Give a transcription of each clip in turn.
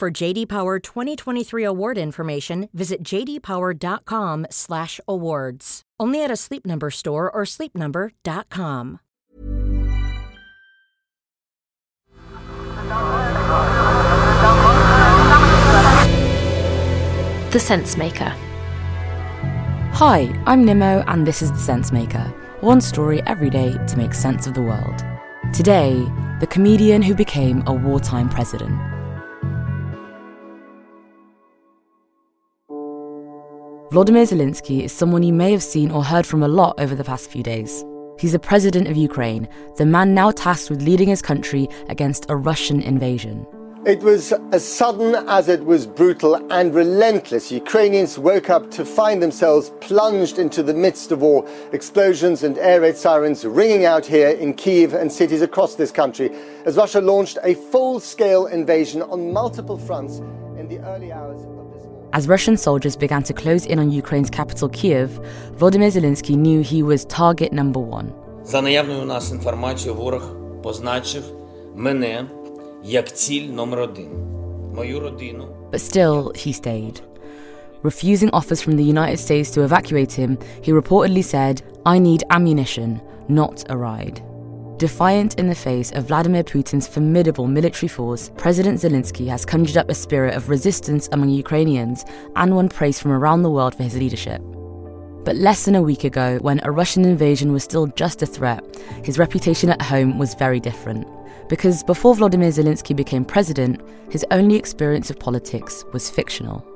For JD Power 2023 award information, visit jdpower.com/awards. Only at a Sleep Number store or sleepnumber.com. The Sense Maker. Hi, I'm Nimmo, and this is The Sense Maker. One story every day to make sense of the world. Today, the comedian who became a wartime president. Vladimir Zelensky is someone you may have seen or heard from a lot over the past few days. He's the president of Ukraine, the man now tasked with leading his country against a Russian invasion. It was as sudden as it was brutal and relentless. Ukrainians woke up to find themselves plunged into the midst of war. Explosions and air raid sirens ringing out here in Kiev and cities across this country as Russia launched a full scale invasion on multiple fronts in the early hours. As Russian soldiers began to close in on Ukraine's capital Kiev, Volodymyr Zelensky knew he was target number one. За наявною у нас інформацією, ворог позначив мене як ціль номер один. Мою родину. But still, he stayed. Refusing offers from the United States to evacuate him, he reportedly said, I need ammunition, not a ride. Defiant in the face of Vladimir Putin's formidable military force, President Zelensky has conjured up a spirit of resistance among Ukrainians and won praise from around the world for his leadership. But less than a week ago, when a Russian invasion was still just a threat, his reputation at home was very different. Because before Vladimir Zelensky became president, his only experience of politics was fictional.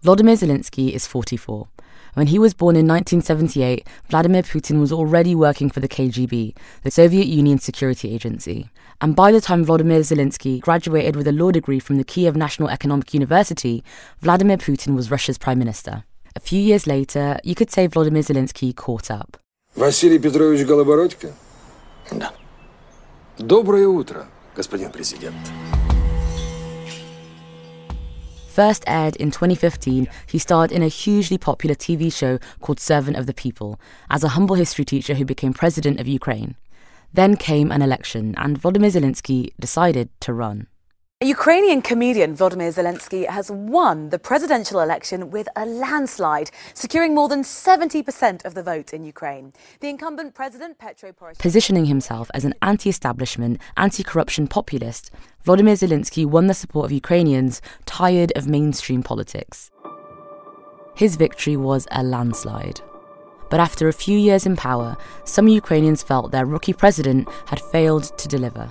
Vladimir Zelensky is 44. When he was born in 1978, Vladimir Putin was already working for the KGB, the Soviet Union security agency. And by the time Volodymyr Zelensky graduated with a law degree from the Kiev National Economic University, Vladimir Putin was Russia's prime minister. A few years later, you could say Volodymyr Zelensky caught up. Василий Петрович Голобородько? Да. Доброе утро, господин президент. First aired in 2015, he starred in a hugely popular TV show called Servant of the People as a humble history teacher who became president of Ukraine. Then came an election, and Volodymyr Zelensky decided to run. Ukrainian comedian Volodymyr Zelensky has won the presidential election with a landslide, securing more than 70% of the vote in Ukraine. The incumbent president, Petro Poroshenko. Positioning himself as an anti establishment, anti corruption populist, Volodymyr Zelensky won the support of Ukrainians tired of mainstream politics. His victory was a landslide. But after a few years in power, some Ukrainians felt their rookie president had failed to deliver.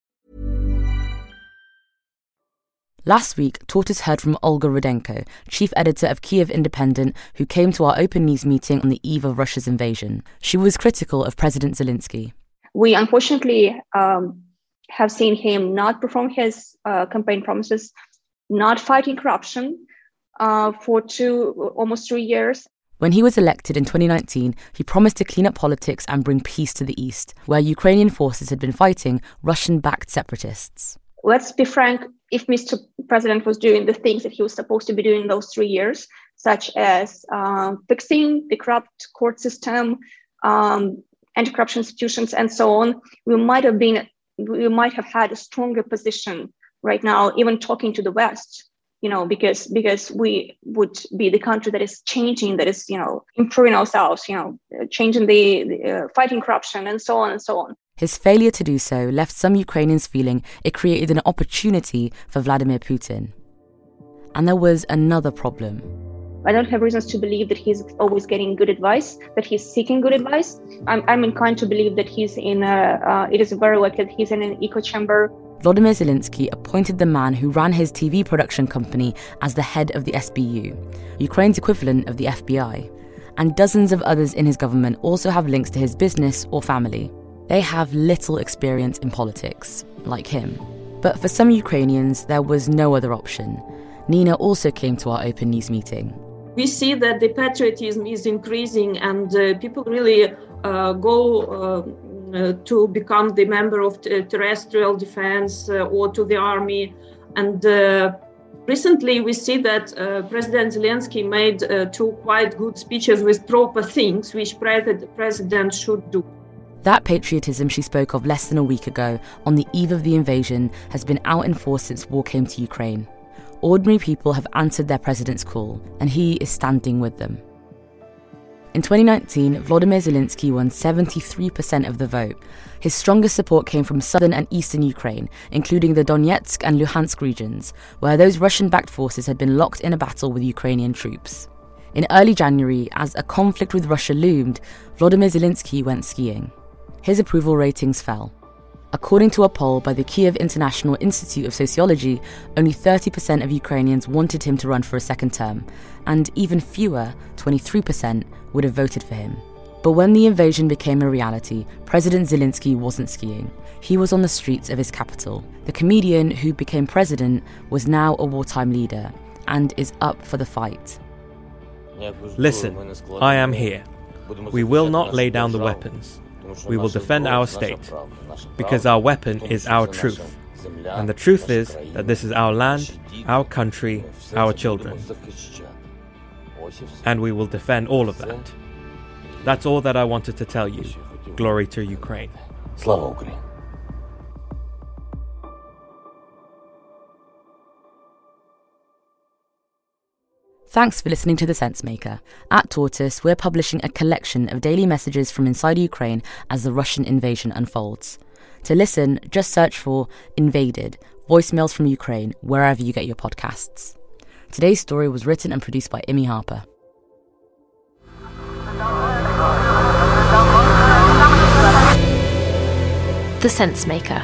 Last week, Tortoise heard from Olga Rudenko, chief editor of Kiev Independent, who came to our open news meeting on the eve of Russia's invasion. She was critical of President Zelensky. We unfortunately um, have seen him not perform his uh, campaign promises, not fighting corruption uh, for two, almost three years. When he was elected in 2019, he promised to clean up politics and bring peace to the east, where Ukrainian forces had been fighting Russian backed separatists. Let's be frank, if Mr. President was doing the things that he was supposed to be doing those three years, such as uh, fixing the corrupt court system, um, anti-corruption institutions, and so on, we might have been, we might have had a stronger position right now, even talking to the West. You know, because because we would be the country that is changing, that is you know improving ourselves, you know, changing the, the uh, fighting corruption and so on and so on. His failure to do so left some Ukrainians feeling it created an opportunity for Vladimir Putin. And there was another problem. I don't have reasons to believe that he's always getting good advice, that he's seeking good advice. I'm, I'm inclined to believe that he's in a, uh, it is very likely that he's in an echo chamber. Vladimir Zelensky appointed the man who ran his TV production company as the head of the SBU, Ukraine's equivalent of the FBI. And dozens of others in his government also have links to his business or family. They have little experience in politics, like him. But for some Ukrainians, there was no other option. Nina also came to our open news meeting we see that the patriotism is increasing and uh, people really uh, go uh, uh to become the member of t- terrestrial defense uh, or to the army and uh, recently we see that president zelensky made two quite good speeches with proper things which the president should do that patriotism she spoke of less than a week ago on the eve of the invasion has been out in force since war came to ukraine ordinary people have answered their president's call, and he is standing with them. In 2019, Volodymyr Zelensky won 73% of the vote. His strongest support came from southern and eastern Ukraine, including the Donetsk and Luhansk regions, where those Russian backed forces had been locked in a battle with Ukrainian troops. In early January, as a conflict with Russia loomed, Volodymyr Zelensky went skiing. His approval ratings fell. According to a poll by the Kiev International Institute of Sociology, only 30% of Ukrainians wanted him to run for a second term, and even fewer, 23%, would have voted for him. But when the invasion became a reality, President Zelensky wasn't skiing. He was on the streets of his capital. The comedian who became president was now a wartime leader and is up for the fight. Listen, I am here. We will not lay down the weapons. We will defend our state because our weapon is our truth. And the truth is that this is our land, our country, our children. And we will defend all of that. That's all that I wanted to tell you. Glory to Ukraine. Slava Ukraine. Thanks for listening to The Sense Maker. At Tortoise, we're publishing a collection of daily messages from inside Ukraine as the Russian invasion unfolds. To listen, just search for Invaded Voicemails from Ukraine wherever you get your podcasts. Today's story was written and produced by Imi Harper. The Sense Maker